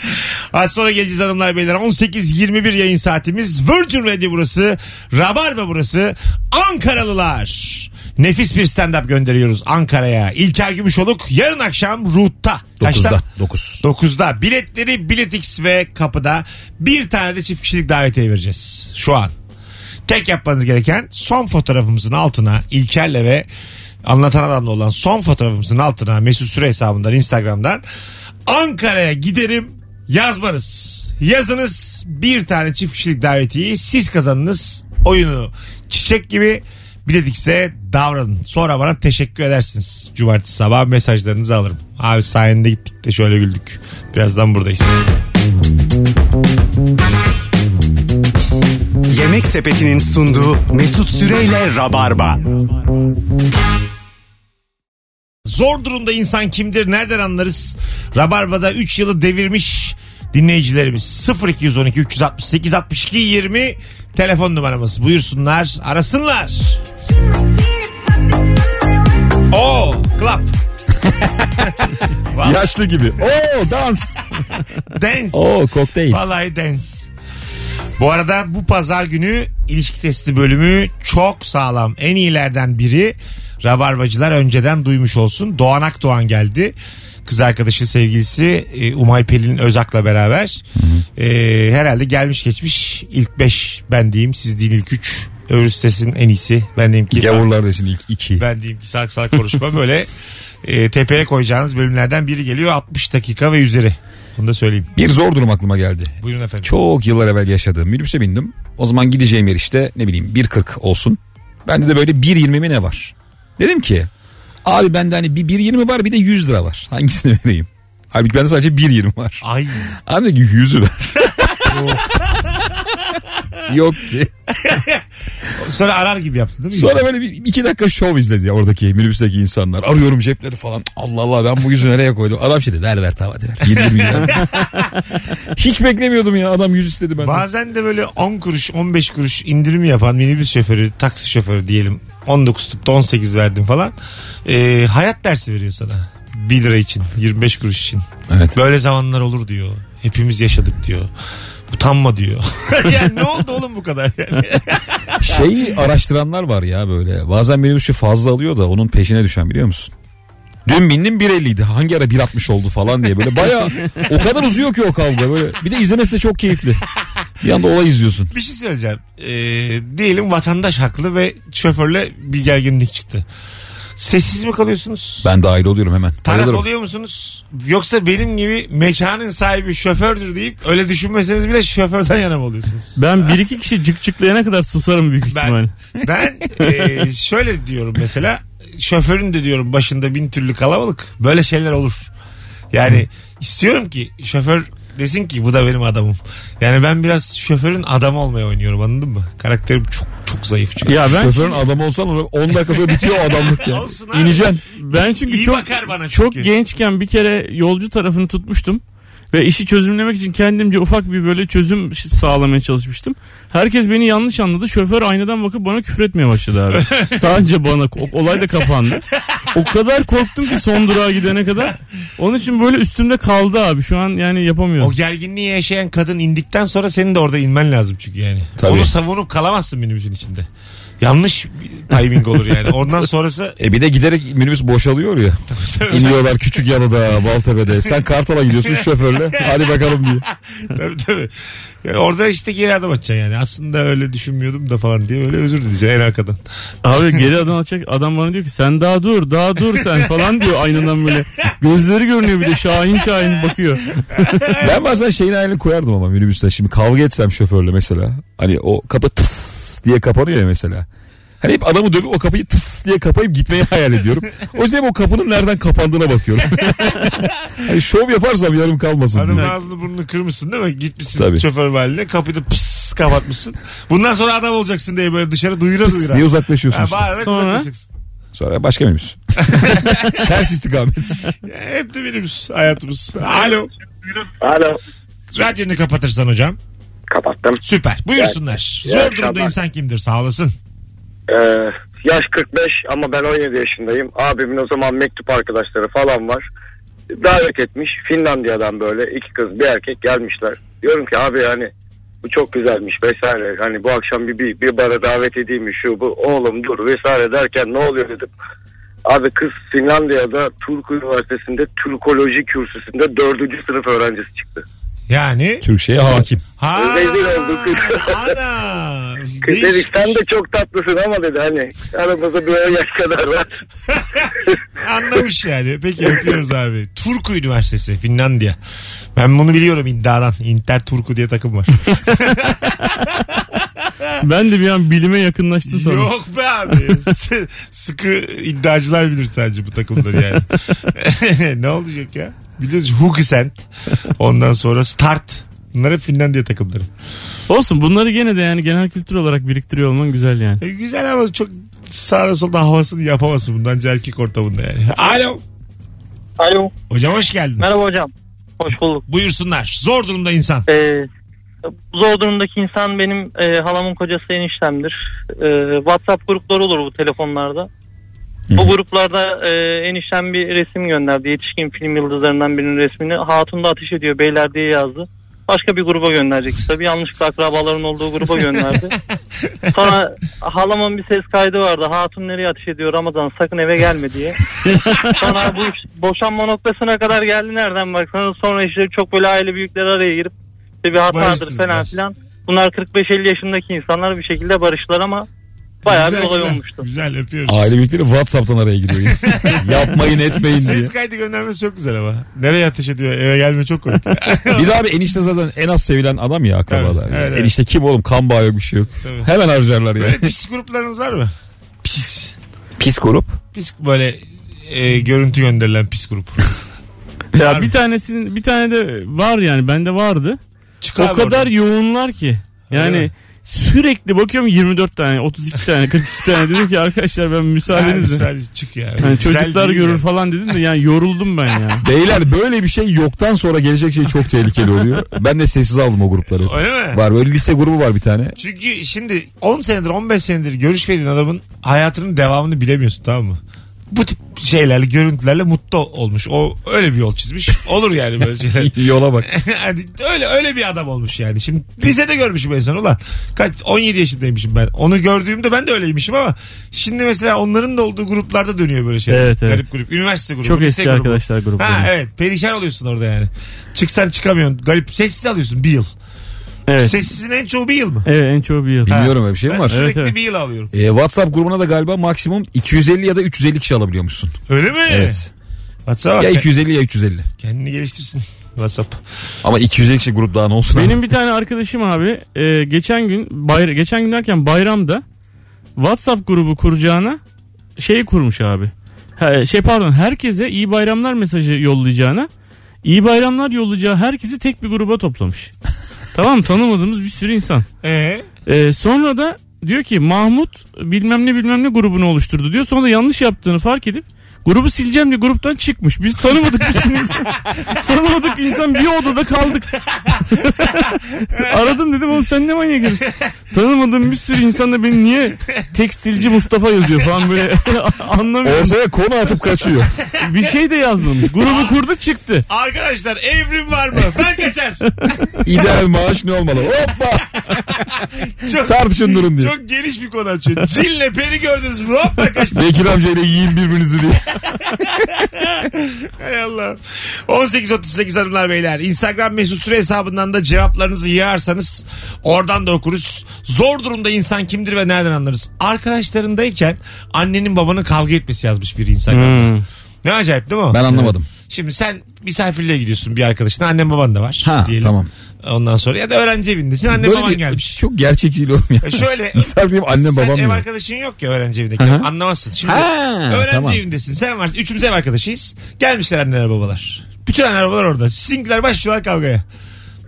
Speaker 2: Az sonra geleceğiz hanımlar beyler. 18.21 yayın saatimiz. Virgin Radio burası. Rabarba burası. Ankaralılar. Nefis bir stand-up gönderiyoruz Ankara'ya. İlker Gümüşoluk yarın akşam. Kaçta?
Speaker 3: 9'da 9.
Speaker 2: 9'da. Biletleri Biletix ve kapıda. Bir tane de çift kişilik davetiye vereceğiz. Şu an. Tek yapmanız gereken son fotoğrafımızın altına İlker'le ve anlatan adamla olan son fotoğrafımızın altına Mesut Süre hesabından Instagram'dan Ankara'ya giderim yazmanız. Yazınız bir tane çift kişilik davetiyeyi siz kazanınız. Oyunu çiçek gibi biledikse davranın. Sonra bana teşekkür edersiniz. Cumartesi sabah mesajlarınızı alırım. Abi sayende gittik de şöyle güldük. Birazdan buradayız.
Speaker 1: Yemek Sepeti'nin sunduğu Mesut Süreyle Rabarba.
Speaker 2: Zor durumda insan kimdir? Nereden anlarız? Rabarba'da 3 yılı devirmiş dinleyicilerimiz 0212 368 62 20 telefon numaramız. Buyursunlar, arasınlar. Oo, club. Vallahi
Speaker 3: Yaşlı gibi. Oo dans.
Speaker 2: dance.
Speaker 3: Oo kokteyl.
Speaker 2: Vallahi dance. Bu arada bu pazar günü ilişki testi bölümü çok sağlam. En iyilerden biri Rabarbacılar önceden duymuş olsun. Doğan Akdoğan geldi. Kız arkadaşı sevgilisi e, Umay Pelin Özak'la beraber. E, herhalde gelmiş geçmiş ilk 5 ben diyeyim siz değil ilk 3. Öbür sesin en iyisi. Ben diyeyim ki
Speaker 3: Gavurlar şimdi ilk iki.
Speaker 2: ben diyeyim ki salak salak konuşma böyle e, tepeye koyacağınız bölümlerden biri geliyor 60 dakika ve üzeri. Bunu da söyleyeyim.
Speaker 3: Bir zor durum aklıma geldi.
Speaker 2: Buyurun efendim.
Speaker 3: Çok yıllar evvel yaşadığım minibüse bindim. O zaman gideceğim yer işte ne bileyim 1.40 olsun. Bende de böyle 1.20 mi ne var? Dedim ki abi bende hani bir 1.20 var bir de 100 lira var. Hangisini vereyim? Halbuki bende sadece 1.20 var.
Speaker 2: Ay
Speaker 3: Abi dedi ki 100'ü ver. Yok ki.
Speaker 2: sonra arar gibi yaptın değil mi?
Speaker 3: Sonra böyle bir iki dakika şov izledi oradaki minibüsteki insanlar. Arıyorum cepleri falan. Allah Allah ben bu yüzü nereye koydum? Adam şey dedi ver ver tamam hadi ver. 20 ver. Hiç beklemiyordum ya adam yüz istedi benden.
Speaker 2: Bazen de böyle 10 kuruş 15 kuruş indirim yapan minibüs şoförü taksi şoförü diyelim 19 tuttu 18 verdim falan. Ee, hayat dersi veriyor sana. 1 lira için 25 kuruş için.
Speaker 3: Evet.
Speaker 2: Böyle zamanlar olur diyor. Hepimiz yaşadık diyor. Utanma diyor. yani ne oldu oğlum bu kadar yani?
Speaker 3: Şeyi araştıranlar var ya böyle. Bazen minibüsçü fazla alıyor da onun peşine düşen biliyor musun? Dün bindim 1.50 idi. Hangi ara 1.60 oldu falan diye böyle baya o kadar uzuyor ki o kavga böyle. Bir de izlemesi de çok keyifli. Bir anda olay izliyorsun.
Speaker 2: Bir şey söyleyeceğim. Ee, diyelim vatandaş haklı ve şoförle bir gerginlik çıktı. Sessiz mi kalıyorsunuz?
Speaker 3: Ben dahil oluyorum hemen.
Speaker 2: Taraf
Speaker 3: Bayılırım.
Speaker 2: oluyor musunuz? Yoksa benim gibi mekanın sahibi şofördür deyip öyle düşünmeseniz bile şoförden yana mı oluyorsunuz?
Speaker 4: Ben bir iki kişi cık cıklayana kadar susarım büyük ihtimalle.
Speaker 2: Ben ben e, şöyle diyorum mesela şoförün de diyorum başında bin türlü kalabalık böyle şeyler olur. Yani istiyorum ki şoför desin ki bu da benim adamım. Yani ben biraz şoförün adamı olmaya oynuyorum anladın mı? Karakterim çok çok zayıf çünkü.
Speaker 4: Ya ben
Speaker 3: Şoförün adamı olsan 10 dakika sonra bitiyor o adamlık ya.
Speaker 2: Olsun abi.
Speaker 3: İneceksin.
Speaker 4: ben çünkü
Speaker 2: İyi
Speaker 4: çok
Speaker 2: bakar bana
Speaker 4: çok
Speaker 2: çünkü.
Speaker 4: gençken bir kere yolcu tarafını tutmuştum. Ve işi çözümlemek için kendimce ufak bir böyle çözüm sağlamaya çalışmıştım. Herkes beni yanlış anladı. Şoför aynadan bakıp bana küfür etmeye başladı abi. Sadece bana. O- olay da kapandı. O kadar korktum ki son durağa gidene kadar. Onun için böyle üstümde kaldı abi. Şu an yani
Speaker 2: O
Speaker 4: yapamıyorum.
Speaker 2: gerginliği yaşayan kadın indikten sonra senin de orada inmen lazım çünkü yani.
Speaker 3: Tabii.
Speaker 2: Onu savunup kalamazsın minibüsün içinde. Yanlış bir timing olur yani. Oradan sonrası
Speaker 3: E bir de giderek minibüs boşalıyor ya. İniyorlar küçük yalıda Baltepe'de. Sen Kartal'a gidiyorsun şoförle. Hadi bakalım diye.
Speaker 2: tabii tabii. Ya orada işte geri adım atacaksın yani. Aslında öyle düşünmüyordum da falan diye öyle özür dileyeceksin en arkadan.
Speaker 4: Abi geri adam atacak adam bana diyor ki sen daha dur daha dur sen falan diyor aynadan böyle. Gözleri görünüyor bir de şahin şahin bakıyor.
Speaker 3: Ben bazen şeyin hayalini koyardım ama minibüste. Şimdi kavga etsem şoförle mesela. Hani o kapı tıs diye kapanıyor ya mesela. Hani hep adamı dövüp o kapıyı tıs diye kapayıp gitmeyi hayal ediyorum. O yüzden hep o kapının nereden kapandığına bakıyorum. hani şov yaparsam yarım kalmasın
Speaker 2: Adamın
Speaker 3: diye.
Speaker 2: ağzını burnunu kırmışsın değil mi? Gitmişsin
Speaker 3: Tabii.
Speaker 2: şoför haline kapıyı da pıs kapatmışsın. Bundan sonra adam olacaksın diye böyle dışarı duyura
Speaker 3: Tıs
Speaker 2: duyura.
Speaker 3: diye uzaklaşıyorsun.
Speaker 2: Ha,
Speaker 3: işte.
Speaker 2: bağırarak
Speaker 4: Sonra?
Speaker 2: uzaklaşacaksın.
Speaker 3: Sonra başka minibüs. Ters istikamet.
Speaker 2: Ya, hep de minibüs hayatımız. Alo.
Speaker 8: Alo.
Speaker 2: Radyonu kapatırsan hocam.
Speaker 8: kapattım.
Speaker 2: Süper. Buyursunlar.
Speaker 8: İyi
Speaker 2: Zor
Speaker 8: akşamlar.
Speaker 2: durumda insan kimdir? Sağ olasın.
Speaker 8: Ee, yaş 45 ama ben 17 yaşındayım. Abimin o zaman mektup arkadaşları falan var. Davet etmiş Finlandiya'dan böyle iki kız bir erkek gelmişler. Diyorum ki abi yani bu çok güzelmiş vesaire. Hani bu akşam bir, bir, bir bara davet edeyim mi şu bu oğlum dur vesaire derken ne oluyor dedim. Abi kız Finlandiya'da Turku Üniversitesi'nde Türkoloji kürsüsünde dördüncü sınıf öğrencisi çıktı.
Speaker 2: Yani
Speaker 3: Türkçe'ye hakim.
Speaker 2: ha
Speaker 8: Rezil olduk.
Speaker 2: Ana.
Speaker 8: Kız
Speaker 2: Değişik.
Speaker 8: sen de çok tatlısın ama dedi hani aramızda bir 10 yaş kadar var.
Speaker 2: Anlamış yani. Peki öpüyoruz abi. Turku Üniversitesi Finlandiya. Ben bunu biliyorum iddiadan. Inter Turku diye takım var.
Speaker 4: Ben de bir an bilime yakınlaştım sana.
Speaker 2: Yok be abi. S- Sıkı iddiacılar bilir sadece bu takımları yani. ne olacak ya? Biliyoruz Hugisent. Ondan sonra Start. Bunlar hep Finlandiya takımları.
Speaker 4: Olsun bunları gene de yani genel kültür olarak biriktiriyor olman güzel yani.
Speaker 2: E, güzel ama çok sağda solda havasını yapamazsın bundan erkek ortamında yani. Alo.
Speaker 6: Alo.
Speaker 2: Hocam hoş geldin.
Speaker 6: Merhaba hocam. Hoş bulduk.
Speaker 2: Buyursunlar. Zor durumda insan.
Speaker 6: Ee, zor durumdaki insan benim e, halamın kocası eniştemdir. Ee, WhatsApp grupları olur bu telefonlarda. Bu gruplarda e, eniştem bir resim gönderdi. Yetişkin film yıldızlarından birinin resmini. Hatun da ateş ediyor beyler diye yazdı. Başka bir gruba gönderecekti. Tabii yanlışlıkla akrabaların olduğu gruba gönderdi. Sonra halamın bir ses kaydı vardı. Hatun nereye ateş ediyor Ramazan sakın eve gelme diye. Sonra bu iş boşanma noktasına kadar geldi nereden baksanız. Sonra işte çok böyle aile büyükleri araya girip işte bir hatadır falan filan. Bunlar 45-50 yaşındaki insanlar bir şekilde barıştılar ama bayağı bir
Speaker 2: Güzel,
Speaker 6: olay
Speaker 2: güzel.
Speaker 6: olmuştu.
Speaker 2: Güzel öpüyoruz.
Speaker 3: Aile büyükleri Whatsapp'tan araya giriyor. Yapmayın etmeyin diye.
Speaker 2: Ses kaydı göndermesi çok güzel ama. Nereye ateş ediyor? Eve gelme çok komik.
Speaker 3: Bir daha bir enişte zaten en az sevilen adam ya akrabada.
Speaker 2: Evet, evet, evet.
Speaker 3: enişte kim oğlum kan bağı yok bir şey yok.
Speaker 2: Tabii.
Speaker 3: Hemen harcarlar ya.
Speaker 2: Böyle pis gruplarınız var mı? Pis.
Speaker 3: Pis grup.
Speaker 2: Pis böyle e, görüntü gönderilen pis grup.
Speaker 4: Ya bir tanesinin bir tane de var yani bende vardı.
Speaker 2: Çıkar
Speaker 4: o kadar
Speaker 2: oradan.
Speaker 4: yoğunlar ki. Yani
Speaker 2: Öyle mi?
Speaker 4: Sürekli bakıyorum 24 tane, 32 tane, 42 tane dedim ki arkadaşlar ben müsaadenizle.
Speaker 2: müsaade çık ya.
Speaker 4: Yani
Speaker 2: Güzel
Speaker 4: çocuklar
Speaker 2: değil
Speaker 4: görür
Speaker 2: ya.
Speaker 4: falan dedim de yani yoruldum ben ya.
Speaker 3: Beyler böyle bir şey yoktan sonra gelecek şey çok tehlikeli oluyor. Ben de sessiz aldım o grupları.
Speaker 2: Öyle mi?
Speaker 3: Var böyle lise grubu var bir tane.
Speaker 2: Çünkü şimdi 10 senedir 15 senedir görüşmediğin adamın hayatının devamını bilemiyorsun tamam mı? Bu tip şeylerle görüntülerle mutlu olmuş. O öyle bir yol çizmiş. Olur yani böyle şeyler.
Speaker 3: Yola bak.
Speaker 2: hani öyle öyle bir adam olmuş yani. Şimdi lisede görmüşüm en son ulan. Kaç 17 yaşındaymışım ben. Onu gördüğümde ben de öyleymişim ama şimdi mesela onların da olduğu gruplarda dönüyor böyle şeyler.
Speaker 4: Evet, evet.
Speaker 2: Garip grup. Üniversite grubu.
Speaker 4: Çok
Speaker 2: lise
Speaker 4: eski
Speaker 2: grubu.
Speaker 4: arkadaşlar grupları.
Speaker 2: Ha evet. Perişan oluyorsun orada yani. Çıksan çıkamıyorsun. Garip. Sessiz alıyorsun bir yıl.
Speaker 4: Evet.
Speaker 2: Sessizin en çoğu bir yıl mı?
Speaker 4: Evet en çoğu bir yıl.
Speaker 3: Bilmiyorum öyle bir şey mi
Speaker 2: Ben
Speaker 3: var?
Speaker 2: sürekli
Speaker 4: Evet, evet.
Speaker 2: bir yıl alıyorum.
Speaker 3: Ee, WhatsApp grubuna da galiba maksimum 250 ya da 350 kişi alabiliyormuşsun.
Speaker 2: Öyle mi?
Speaker 3: Evet.
Speaker 2: WhatsApp'a
Speaker 3: Ya
Speaker 2: bak.
Speaker 3: 250 ya 350.
Speaker 2: Kendini geliştirsin. WhatsApp.
Speaker 3: Ama 250 kişi grup daha ne olsun?
Speaker 4: Benim bir tane arkadaşım abi e, geçen gün bayra geçen gün derken bayramda WhatsApp grubu kuracağına şey kurmuş abi. Ha, şey pardon herkese iyi bayramlar mesajı yollayacağına iyi bayramlar yollayacağı herkesi tek bir gruba toplamış. tamam mı? tanımadığımız bir sürü insan.
Speaker 2: Ee,
Speaker 4: E, sonra da diyor ki Mahmut bilmem ne bilmem ne grubunu oluşturdu diyor. Sonra da yanlış yaptığını fark edip grubu sileceğim diye gruptan çıkmış. Biz tanımadık insan. tanımadık insan bir odada kaldık. Aradım dedim oğlum sen ne manyak herifsin. Tanımadığım bir sürü insan da beni niye tekstilci Mustafa yazıyor falan böyle anlamıyorum.
Speaker 3: Ortaya konu atıp kaçıyor.
Speaker 4: Bir şey de yazmamış. Grubu kurdu çıktı.
Speaker 2: arkadaşlar evrim var mı? Ben kaçar.
Speaker 3: İdeal maaş ne olmalı? Hoppa!
Speaker 2: Çok,
Speaker 3: Tartışın durun diye.
Speaker 2: çok geniş bir konu açıyor. Cille peri gördünüz mü? Hoppa kaçtı.
Speaker 3: Bekir amcayla yiyin birbirinizi diye.
Speaker 2: Hay Allah. 18.38 hanımlar beyler. Instagram mesut süre hesabından da cevaplarınızı yığarsanız oradan da okuruz. Zor durumda insan kimdir ve nereden anlarız? Arkadaşlarındayken annenin babanın kavga etmesi yazmış biri Instagram'da.
Speaker 4: Hmm.
Speaker 2: Ne acayip değil mi o?
Speaker 3: Ben anlamadım.
Speaker 2: Şimdi sen misafirliğe gidiyorsun bir arkadaşına annen baban da var.
Speaker 3: Ha
Speaker 2: diyelim.
Speaker 3: tamam.
Speaker 2: Ondan sonra ya da öğrenci evindesin annen
Speaker 3: Böyle
Speaker 2: baban
Speaker 3: bir,
Speaker 2: gelmiş.
Speaker 3: çok gerçekçi oğlum ya.
Speaker 2: E şöyle
Speaker 3: Misafir diyeyim annem
Speaker 2: sen
Speaker 3: babam
Speaker 2: ev
Speaker 3: diyor.
Speaker 2: arkadaşın yok ya öğrenci evindeki.
Speaker 3: Hı.
Speaker 2: Anlamazsın. Şimdi
Speaker 3: Ha,
Speaker 2: öğrenci
Speaker 3: tamam.
Speaker 2: evindesin. Sen varsın. Üçümüz ev arkadaşıyız. Gelmişler anneler babalar. Bütün anneler babalar orada. Sizinkiler başlıyorlar kavgaya.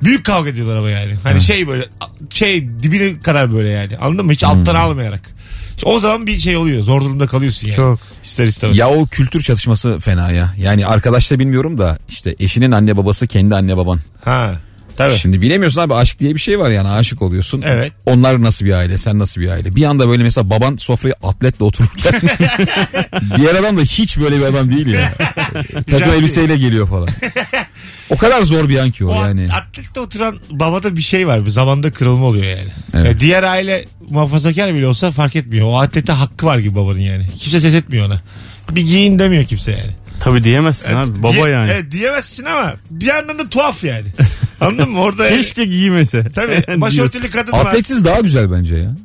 Speaker 2: Büyük kavga ediyorlar ama yani. Hani şey böyle şey dibine kadar böyle yani. Anladın mı? Hiç alttan almayarak. O zaman bir şey oluyor. Zor durumda kalıyorsun yani.
Speaker 4: Çok.
Speaker 2: İster istemez.
Speaker 3: Ya o kültür çatışması fena ya. Yani arkadaşla bilmiyorum da işte eşinin anne babası kendi anne baban.
Speaker 2: Ha. Tabii.
Speaker 3: Şimdi bilemiyorsun abi aşk diye bir şey var yani aşık oluyorsun.
Speaker 2: Evet.
Speaker 3: Onlar nasıl bir aile sen nasıl bir aile. Bir anda böyle mesela baban sofraya atletle otururken diğer adam da hiç böyle bir adam değil ya. Takım
Speaker 2: değil.
Speaker 3: elbiseyle geliyor falan. O kadar zor bir an ki o,
Speaker 2: O
Speaker 3: yani.
Speaker 2: atlette oturan babada bir şey var. Bir zamanda kırılma oluyor yani.
Speaker 3: Evet.
Speaker 2: Diğer aile muhafazakar bile olsa fark etmiyor. O atlete hakkı var gibi babanın yani. Kimse ses etmiyor ona. Bir giyin demiyor kimse yani.
Speaker 4: Tabii diyemezsin abi. Baba
Speaker 2: Diye-
Speaker 4: yani.
Speaker 2: Evet diyemezsin ama bir yandan da tuhaf yani. Anladın mı? Orada
Speaker 4: Keşke giymese.
Speaker 2: Tabii başörtülü kadın var.
Speaker 3: Atletsiz daha güzel bence ya.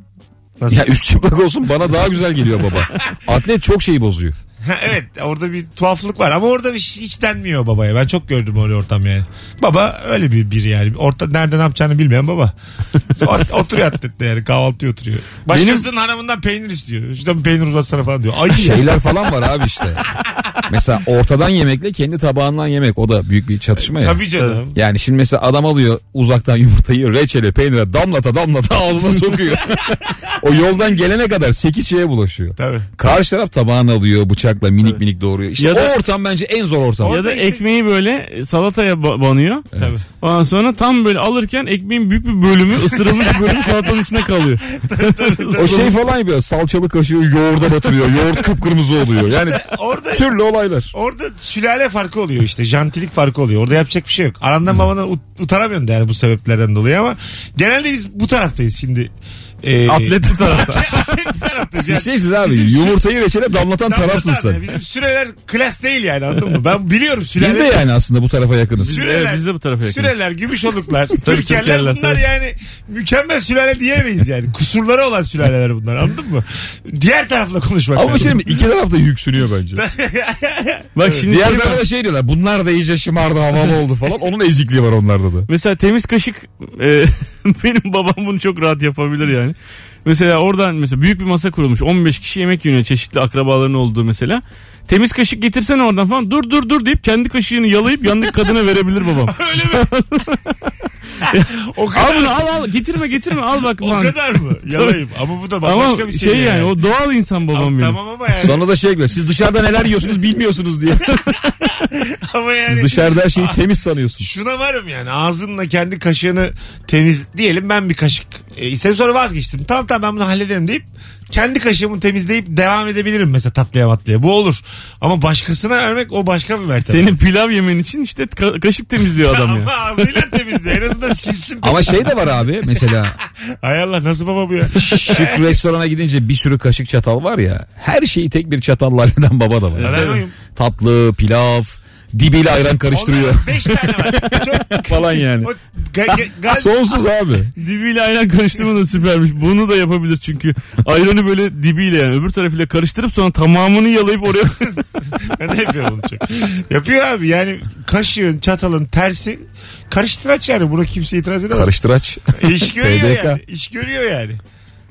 Speaker 2: Nasıl?
Speaker 3: Ya üst çıplak olsun bana daha güzel geliyor baba. Atlet çok şeyi bozuyor.
Speaker 2: Ha, evet orada bir tuhaflık var ama orada bir şey- hiç denmiyor babaya. Ben çok gördüm öyle ortam yani. Baba öyle bir biri yani. Orta nerede ne yapacağını bilmeyen baba. Ot- oturuyor atlette yani kahvaltıya oturuyor. Başkasının hanımından peynir istiyor. Şuradan bir peynir uzatsana falan diyor. Ay.
Speaker 3: Şeyler falan var abi işte. Mesela ortadan yemekle kendi tabağından yemek o da büyük bir çatışma ya.
Speaker 2: Tabii canım.
Speaker 3: Yani şimdi mesela adam alıyor uzaktan yumurtayı reçele peynire damlata damlata ağzına sokuyor. o yoldan gelene kadar 8 şeye bulaşıyor.
Speaker 2: Tabii.
Speaker 3: Karşı taraf tabağını alıyor bıçakla minik minik doğruyor. İşte
Speaker 4: Ya da-
Speaker 3: o ortam bence en zor ortam.
Speaker 4: Ya da ekmeği böyle salataya ba- banıyor.
Speaker 2: Tabii.
Speaker 4: Ondan sonra tam böyle alırken ekmeğin büyük bir bölümü ısırılmış bölümü salatanın içine kalıyor.
Speaker 3: o şey falan yapıyor salçalı kaşığı yoğurda batırıyor. Yoğurt kıpkırmızı oluyor. Yani
Speaker 2: Orada
Speaker 3: türlü olaylar.
Speaker 2: Orada sülale farkı oluyor işte. Jantilik farkı oluyor. Orada yapacak bir şey yok. Anandan babandan ut- utanamıyorsun da yani bu sebeplerden dolayı ama genelde biz bu taraftayız şimdi. Ee,
Speaker 4: Atletli tarafta.
Speaker 2: taraftayız. Yani
Speaker 3: Siz şeysiniz abi
Speaker 2: bizim sü-
Speaker 3: yumurtayı reçele damlatan tarafsın sen.
Speaker 2: Bizim süreler klas değil yani anladın mı? Ben biliyorum süreler.
Speaker 3: Biz de yani aslında bu tarafa yakınız.
Speaker 2: Süreler,
Speaker 4: Evet, biz de bu tarafa yakınız.
Speaker 2: Süreler, Gümüşoluklar, Türkerler bunlar
Speaker 4: tabii.
Speaker 2: yani mükemmel sülale diyemeyiz yani. Kusurları olan sülaleler bunlar anladın mı? Diğer tarafla konuşmak
Speaker 3: Ama
Speaker 2: lazım.
Speaker 3: mi? İki taraf da yüksünüyor bence.
Speaker 4: Bak şimdi
Speaker 3: Diğer
Speaker 4: şey
Speaker 3: da şey diyorlar. Bunlar da iyice şımardı havalı oldu falan. Onun ezikliği var onlarda da.
Speaker 4: Mesela temiz kaşık e, benim babam bunu çok rahat yapabilir yani. Mesela oradan mesela büyük bir masa kurulmuş. 15 kişi yemek yiyor çeşitli akrabaların olduğu mesela. Temiz kaşık getirsene oradan falan. Dur dur dur deyip kendi kaşığını yalayıp yanındaki kadına verebilir babam.
Speaker 2: o
Speaker 4: al
Speaker 2: kadar,
Speaker 4: bunu al al getirme getirme al bak
Speaker 2: o kadar mı? Yalayım. Ama bu da
Speaker 4: Ama
Speaker 2: bambaşka bir şey,
Speaker 4: şey yani, o doğal insan babam
Speaker 2: Ama
Speaker 4: benim.
Speaker 2: Tamam ama yani.
Speaker 3: Sonra da şey ekler. Siz dışarıda neler yiyorsunuz bilmiyorsunuz diye.
Speaker 2: ama yani.
Speaker 3: Siz dışarıda her şeyi temiz sanıyorsunuz.
Speaker 2: Şuna varım yani ağzınla kendi kaşığını temiz diyelim ben bir kaşık e, istedim sonra vazgeçtim. Tamam tamam ben bunu hallederim deyip kendi kaşığımı temizleyip devam edebilirim mesela tatlıya matlıya. Bu olur. Ama başkasına vermek o başka bir mertebe.
Speaker 4: Senin pilav yemen için işte ka- kaşık temizliyor adam ya.
Speaker 2: Ama ağzıyla temizliyor. En azından silsin.
Speaker 3: Ama şey de var abi mesela
Speaker 2: Hay Allah nasıl baba bu ya?
Speaker 3: şık restorana gidince bir sürü kaşık çatal var ya. Her şeyi tek bir çatalla halleden baba da var.
Speaker 2: Neden?
Speaker 3: Tatlı, pilav, dibiyle ayran karıştırıyor
Speaker 2: Onların Beş tane var. Çok
Speaker 3: falan yani.
Speaker 2: o, ga, ga, gal-
Speaker 3: Sonsuz abi.
Speaker 4: Dibiyle ayran karıştırma da süpermiş. Bunu da yapabilir çünkü. Ayranı böyle dibiyle yani öbür tarafıyla karıştırıp sonra tamamını yalayıp oraya
Speaker 2: ben de yapıyorum onu çok. Yapıyor abi yani kaşığın çatalın tersi karıştıraç yani. Buna kimse itiraz edemez.
Speaker 3: Karıştıraç.
Speaker 2: İş görüyor yani. İş görüyor yani.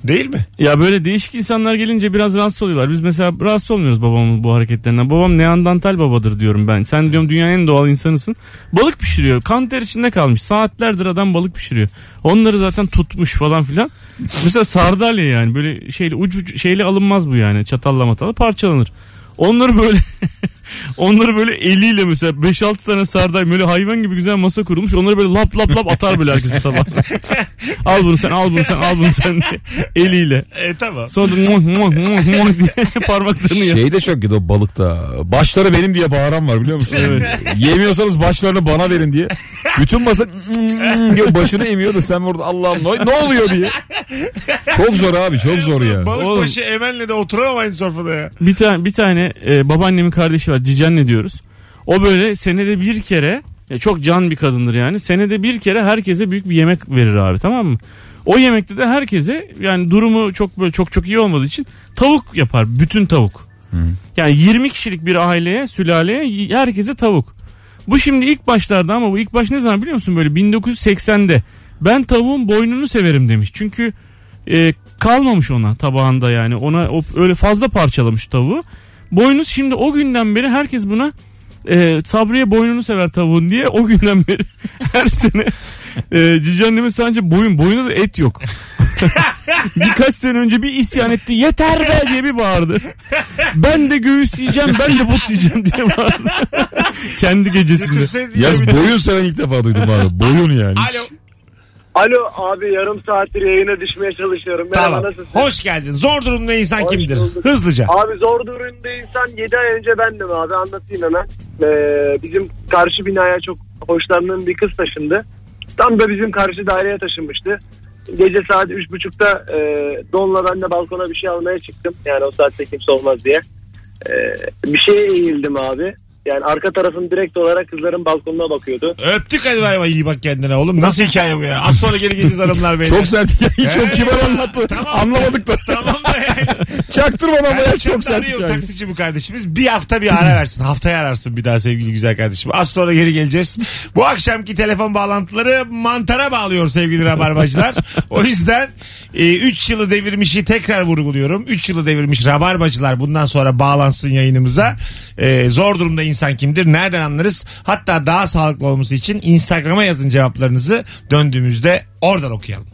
Speaker 2: Değil mi?
Speaker 4: Ya böyle değişik insanlar gelince biraz rahatsız oluyorlar. Biz mesela rahatsız olmuyoruz babamın bu hareketlerinden. Babam Neandertal babadır diyorum ben. Sen diyorum dünyanın en doğal insanısın. Balık pişiriyor. Kan ter içinde kalmış. Saatlerdir adam balık pişiriyor. Onları zaten tutmuş falan filan. Mesela sardalya yani böyle şeyle ucu şeyle alınmaz bu yani. Çatalla matalla parçalanır. Onları böyle onları böyle eliyle mesela 5-6 tane sardalya böyle hayvan gibi güzel masa kurulmuş. Onları böyle lap lap lap atar böyle herkese tabağa. al bunu sen al bunu sen al bunu sen diye eliyle.
Speaker 2: E tamam.
Speaker 4: Sonra da muah, muah, muah, muah diye parmaklarını yak.
Speaker 3: Şey de çok kötü o balıkta. Başları benim diye bağıran var biliyor musun? Yemiyorsanız başlarını bana verin diye. Bütün masa diye başını emiyor da sen orada Allah'ım ne, ne oluyor diye. Çok zor abi çok zor ya.
Speaker 2: Balık
Speaker 4: Oğlum.
Speaker 2: başı Emel'le de oturamam aynı sofrada ya.
Speaker 4: Bir tane bir tane e, babaannemin kardeşi var Cicenne diyoruz. O böyle senede bir kere ya çok can bir kadındır yani. Senede bir kere herkese büyük bir yemek verir abi tamam mı? O yemekte de herkese yani durumu çok böyle çok çok iyi olmadığı için tavuk yapar. Bütün tavuk. Yani 20 kişilik bir aileye, sülaleye herkese tavuk. Bu şimdi ilk başlarda ama bu ilk baş ne zaman biliyor musun? Böyle 1980'de. Ben tavuğun boynunu severim demiş. Çünkü e, kalmamış ona tabağında yani. Ona o, öyle fazla parçalamış tavuğu. Boynuz şimdi o günden beri herkes buna e, Sabriye boynunu sever tavuğun diye o günden beri her sene e, cici anneme sadece boyun boyunda da et yok. Birkaç sene önce bir isyan etti. Yeter be diye bir bağırdı. Ben de göğüs yiyeceğim ben de but yiyeceğim diye bağırdı. Kendi gecesinde.
Speaker 3: Yaz boyun sen ilk defa duydum abi. Boyun yani.
Speaker 2: Alo.
Speaker 9: Alo abi yarım saattir yayına düşmeye çalışıyorum. Merhaba
Speaker 2: Tamam.
Speaker 9: nasılsın?
Speaker 2: Hoş geldin. Zor durumda insan
Speaker 9: Hoş
Speaker 2: kimdir?
Speaker 9: bulduk.
Speaker 2: Hızlıca.
Speaker 9: Abi zor durumda insan 7 ay önce bendim abi anlatayım hemen. Ee, bizim karşı binaya çok hoşlandığım bir kız taşındı. Tam da bizim karşı daireye taşınmıştı. Gece saat 3.30'da e, Don'la ben de balkona bir şey almaya çıktım. Yani o saatte kimse olmaz diye. Ee, bir şeye eğildim abi. Yani arka tarafım direkt olarak kızların balkonuna bakıyordu.
Speaker 2: Öptük hadi bay bay iyi bak kendine oğlum. Nasıl hikaye bu ya? Az sonra geri geleceğiz hanımlar beyler.
Speaker 3: Çok sert hikayeyi çok
Speaker 2: Ee,
Speaker 3: kibar anlattı.
Speaker 2: tamam.
Speaker 3: Anlamadık da.
Speaker 2: Tamam.
Speaker 3: Çaktırmadan bayağı
Speaker 2: çok
Speaker 3: sert
Speaker 2: arıyor
Speaker 3: hikaye.
Speaker 2: taksici bu kardeşimiz. Bir hafta bir ara versin. Haftaya ararsın bir daha sevgili güzel kardeşim. Az sonra geri geleceğiz. Bu akşamki telefon bağlantıları mantara bağlıyor sevgili rabarbacılar. o yüzden 3 yılı devirmişi tekrar vurguluyorum. 3 yılı devirmiş rabarbacılar bundan sonra bağlansın yayınımıza. E, zor durumda insan kimdir? Nereden anlarız? Hatta daha sağlıklı olması için Instagram'a yazın cevaplarınızı. Döndüğümüzde oradan okuyalım.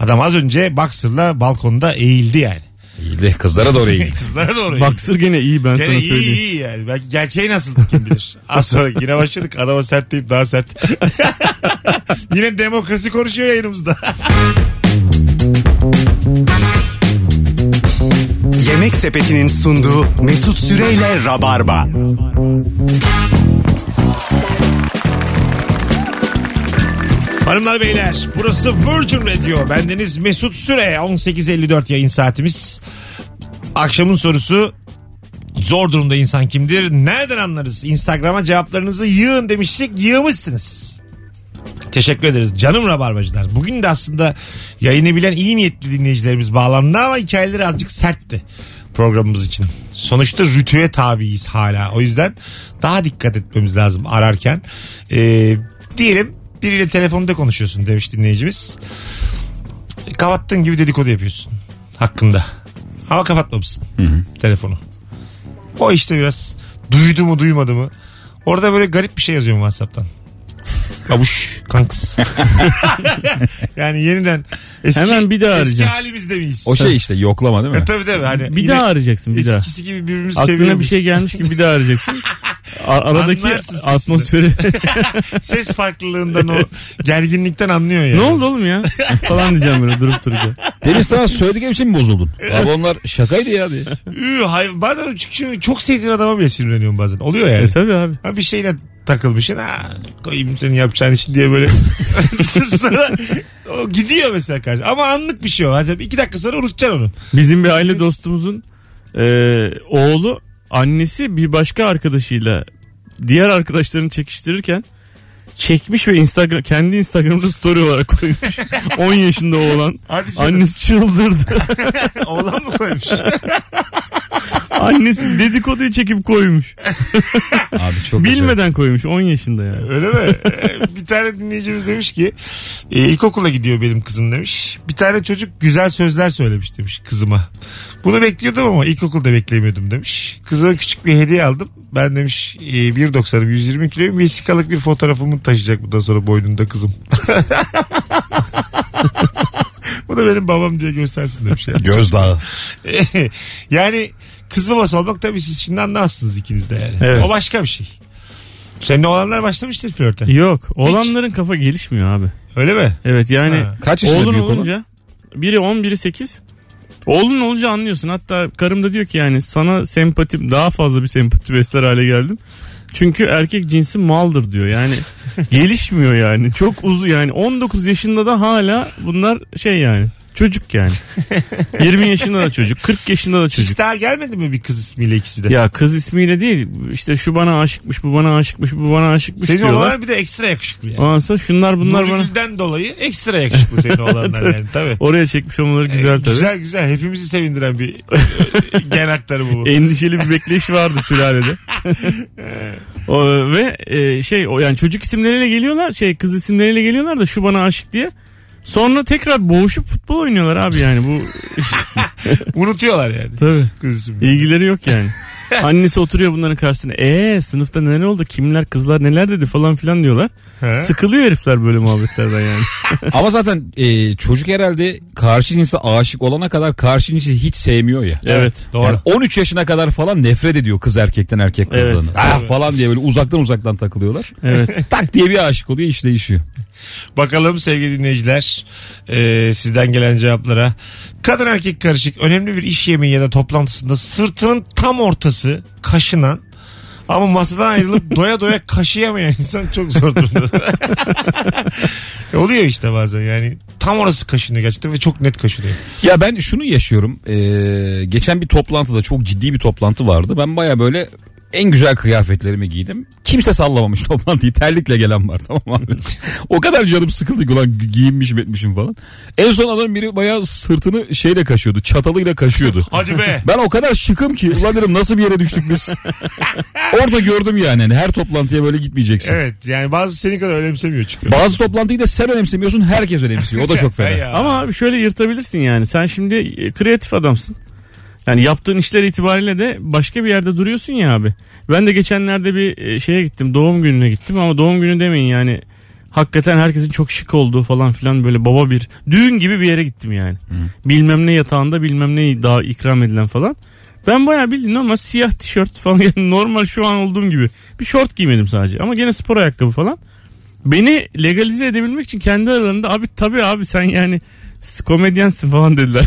Speaker 2: Adam az önce Boxer'la balkonda eğildi yani.
Speaker 3: İyi de kızlara doğru eğildi.
Speaker 2: Kızlara doğru eğildi.
Speaker 4: Baksır gene iyi ben
Speaker 2: Gene
Speaker 4: sana
Speaker 2: iyi
Speaker 4: söyleyeyim.
Speaker 2: iyi yani. Belki gerçeği nasıl kim bilir. Az sonra yine başladık. Adama sert deyip daha sert. yine demokrasi konuşuyor yayınımızda.
Speaker 1: Yemek Sepeti'nin sunduğu Mesut Süreyle Rabarba.
Speaker 2: Hanımlar beyler burası Virgin Radio. Bendeniz Mesut Süre 18.54 yayın saatimiz. Akşamın sorusu zor durumda insan kimdir? Nereden anlarız? Instagram'a cevaplarınızı yığın demiştik. Yığmışsınız. Teşekkür ederiz. Canım rabarbacılar. Bugün de aslında yayını bilen iyi niyetli dinleyicilerimiz bağlandı ama hikayeleri azıcık sertti programımız için. Sonuçta rütüye tabiiz hala. O yüzden daha dikkat etmemiz lazım ararken. Ee, diyelim biriyle telefonda konuşuyorsun demiş dinleyicimiz. Kapattığın gibi dedikodu yapıyorsun hakkında. Ama kapatmamışsın telefonu. O işte biraz duydu mu duymadı mı? Orada böyle garip bir şey yazıyorum WhatsApp'tan. Kabuş kanks. yani yeniden eski,
Speaker 4: Hemen bir daha
Speaker 2: eski
Speaker 4: arayacağım.
Speaker 2: halimizde miyiz?
Speaker 3: O şey işte yoklama değil mi?
Speaker 2: E, tabii tabii. Hani
Speaker 4: Bir
Speaker 2: yine
Speaker 4: daha arayacaksın bir daha.
Speaker 2: Eskisi gibi birbirimizi
Speaker 4: Aklına bir
Speaker 2: muyuz?
Speaker 4: şey gelmiş gibi bir daha arayacaksın. A- aradaki
Speaker 2: Anlarsın sesini.
Speaker 4: atmosferi.
Speaker 2: Ses farklılığından o gerginlikten anlıyor yani.
Speaker 4: ne oldu oğlum ya? Falan diyeceğim böyle durup dururken.
Speaker 3: Demin sana söylediklerim için mi bozuldun? Abi onlar şakaydı ya diye.
Speaker 2: Ü, hayır, bazen çünkü çok sevdiğin adama bile sinirleniyorum bazen. Oluyor yani.
Speaker 4: E tabi abi.
Speaker 2: Ha bir şeyine takılmışsın. Ha, koyayım senin yapacağın için diye böyle. sonra o gidiyor mesela karşı. Ama anlık bir şey o. Hadi iki dakika sonra unutacaksın onu.
Speaker 4: Bizim bir aile dostumuzun e, oğlu annesi bir başka arkadaşıyla diğer arkadaşlarını çekiştirirken çekmiş ve Instagram kendi Instagram'da story olarak koymuş. 10 yaşında oğlan. Annesi çıldırdı.
Speaker 2: Oğlan mı koymuş?
Speaker 4: Annesi dedikoduyu çekip koymuş.
Speaker 3: Abi çok güzel.
Speaker 4: Bilmeden koymuş 10 yaşında yani.
Speaker 2: Öyle mi? Ee, bir tane dinleyicimiz demiş ki e, ilkokula gidiyor benim kızım demiş. Bir tane çocuk güzel sözler söylemiş demiş kızıma. Bunu bekliyordum ama ilkokulda beklemiyordum demiş. Kızıma küçük bir hediye aldım. Ben demiş e, 1.90'ım 120 kiloyum vesikalık bir fotoğrafımı taşıyacak bundan sonra boynunda kızım. Bu da benim babam diye göstersin demiş yani.
Speaker 3: Gözdağı.
Speaker 2: yani kız babası olmak tabii siz şimdi anlamazsınız ikiniz de yani.
Speaker 4: Evet.
Speaker 2: O başka bir şey. Senin oğlanlar başlamıştır flörte.
Speaker 4: Yok olanların kafa gelişmiyor abi.
Speaker 2: Öyle mi?
Speaker 4: Evet yani
Speaker 2: Ha.
Speaker 3: Kaç yaşında
Speaker 4: oğlun
Speaker 3: büyük olan?
Speaker 4: olunca biri 10 biri 8. Oğlun olunca anlıyorsun. Hatta karım da diyor ki yani sana sempatim daha fazla bir sempati besler hale geldim. Çünkü erkek cinsi maldır diyor. Yani gelişmiyor yani. Çok uzun yani 19 yaşında da hala bunlar şey yani çocuk yani. 20 yaşında da çocuk, 40 yaşında da
Speaker 2: Hiç
Speaker 4: çocuk.
Speaker 2: daha gelmedi mi bir kız ismiyle ikisi de?
Speaker 4: Ya kız ismiyle değil işte şu bana aşıkmış bu bana aşıkmış bu bana aşıkmış
Speaker 2: senin
Speaker 4: diyorlar.
Speaker 2: oğlanlar bir de ekstra yakışıklı yani.
Speaker 4: Ondan sonra şunlar bunlar bana
Speaker 2: Nurgül'den dolayı ekstra yakışıklı senin oğlanlar yani tabii.
Speaker 4: oraya çekmiş olmaları güzel tabii.
Speaker 2: Güzel güzel hepimizi sevindiren bir e, gen aktarımı bu.
Speaker 4: endişeli bir bekleyiş vardı sülalede. o, ve e, şey o yani çocuk isimleriyle geliyorlar, şey kız isimleriyle geliyorlar da şu bana aşık diye. Sonra tekrar boğuşup futbol oynuyorlar abi yani bu
Speaker 2: Unutuyorlar yani
Speaker 4: tabii
Speaker 2: kız ismini.
Speaker 4: ilgileri yok yani. Annesi oturuyor bunların karşısına. Eee sınıfta neler oldu? Kimler kızlar neler dedi falan filan diyorlar.
Speaker 2: He.
Speaker 4: Sıkılıyor herifler böyle muhabbetlerden yani.
Speaker 3: Ama zaten e, çocuk herhalde karşı cinse aşık olana kadar karşı cinsi hiç sevmiyor ya.
Speaker 4: evet.
Speaker 2: Doğru.
Speaker 3: Yani 13 yaşına kadar falan nefret ediyor kız erkekten erkek
Speaker 4: Evet.
Speaker 3: kızdan. Ah falan diye böyle uzaktan uzaktan takılıyorlar.
Speaker 4: Evet.
Speaker 3: Tak diye bir aşık oluyor iş değişiyor.
Speaker 2: Bakalım sevgili dinleyiciler e, sizden gelen cevaplara. Kadın erkek karışık önemli bir iş yemeği ya da toplantısında sırtının tam ortası kaşınan ama masadan ayrılıp doya doya kaşıyamayan insan çok zor durumda. E, Oluyor işte bazen yani tam orası kaşınıyor gerçekten ve çok net kaşınıyor.
Speaker 3: Ya ben şunu yaşıyorum. Ee, geçen bir toplantıda çok ciddi bir toplantı vardı. Ben baya böyle en güzel kıyafetlerimi giydim. Kimse sallamamış toplantıyı. Terlikle gelen var tamam abi. o kadar canım sıkıldı ki ulan giyinmişim etmişim falan. En son adam biri bayağı sırtını şeyle kaşıyordu. Çatalıyla kaşıyordu.
Speaker 2: Hadi be.
Speaker 3: Ben o kadar şıkım ki ulan dedim nasıl bir yere düştük biz. Orada gördüm yani. Hani her toplantıya böyle gitmeyeceksin.
Speaker 2: Evet yani bazı seni kadar önemsemiyor çıkıyor.
Speaker 3: Bazı toplantıyı da sen önemsemiyorsun herkes önemsiyor. O da çok fena.
Speaker 4: Ama abi şöyle yırtabilirsin yani. Sen şimdi e, kreatif adamsın. Yani yaptığın işler itibariyle de başka bir yerde duruyorsun ya abi. Ben de geçenlerde bir e, şeye gittim. Doğum gününe gittim ama doğum günü demeyin yani. Hakikaten herkesin çok şık olduğu falan filan böyle baba bir düğün gibi bir yere gittim yani. Bilmem ne yatağında bilmem ne daha ikram edilen falan. Ben bayağı bildiğin normal siyah tişört falan yani normal şu an olduğum gibi. Bir şort giymedim sadece ama gene spor ayakkabı falan. Beni legalize edebilmek için kendi aralarında abi tabii abi sen yani komedyensin falan dediler.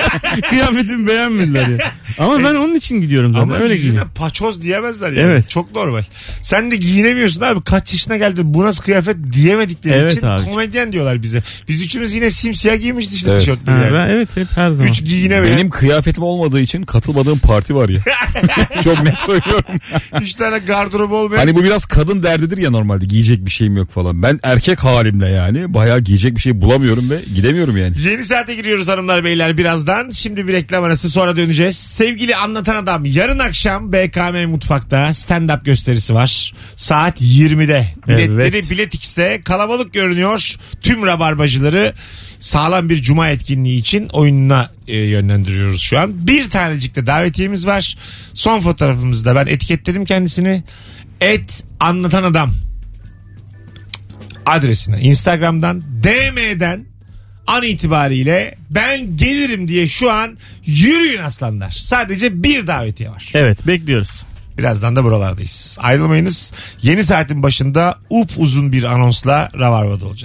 Speaker 4: Kıyafetimi beğenmediler ya. Ama ben onun için gidiyorum zaten
Speaker 2: Ama
Speaker 4: öyle
Speaker 2: yüzüne
Speaker 4: giyiniyorum.
Speaker 2: paçoz diyemezler yani.
Speaker 4: Evet.
Speaker 2: Çok normal. Sen de giyinemiyorsun abi. Kaç yaşına geldin bu nasıl kıyafet diyemedikleri
Speaker 4: Evet
Speaker 2: için
Speaker 4: abi.
Speaker 2: komedyen diyorlar bize. Biz üçümüz yine simsiyah giymiştik işte
Speaker 3: Evet.
Speaker 2: tişörtleri
Speaker 4: Ha,
Speaker 2: yani.
Speaker 4: ben, evet hep her zaman.
Speaker 2: Üç giyinemeyen.
Speaker 3: Benim kıyafetim olmadığı için katılmadığım parti var ya. Çok net söylüyorum.
Speaker 2: Üç tane gardırop olmayan.
Speaker 3: Hani bu biraz kadın derdidir ya normalde giyecek bir şeyim yok falan. Ben erkek halimle yani bayağı giyecek bir şey bulamıyorum ve gidemiyorum yani.
Speaker 2: Yeni saate giriyoruz hanımlar beyler birazdan. Şimdi bir reklam arası sonra döneceğiz. Sevgili anlatan adam yarın akşam BKM Mutfak'ta stand-up gösterisi var. Saat 20'de. Biletleri
Speaker 4: Evet.
Speaker 2: Bilet X'te kalabalık görünüyor. Tüm rabarbacıları sağlam bir cuma etkinliği için oyununa e, yönlendiriyoruz şu an. Bir tanecik de davetiyemiz var. Son fotoğrafımızda ben etiketledim kendisini. Et anlatan adam adresine Instagram'dan DM'den an itibariyle ben gelirim diye şu an yürüyün aslanlar. Sadece bir davetiye var.
Speaker 4: Evet bekliyoruz.
Speaker 2: Birazdan da buralardayız. Ayrılmayınız. Yeni saatin başında up uzun bir anonsla Rabarba'da olacağız.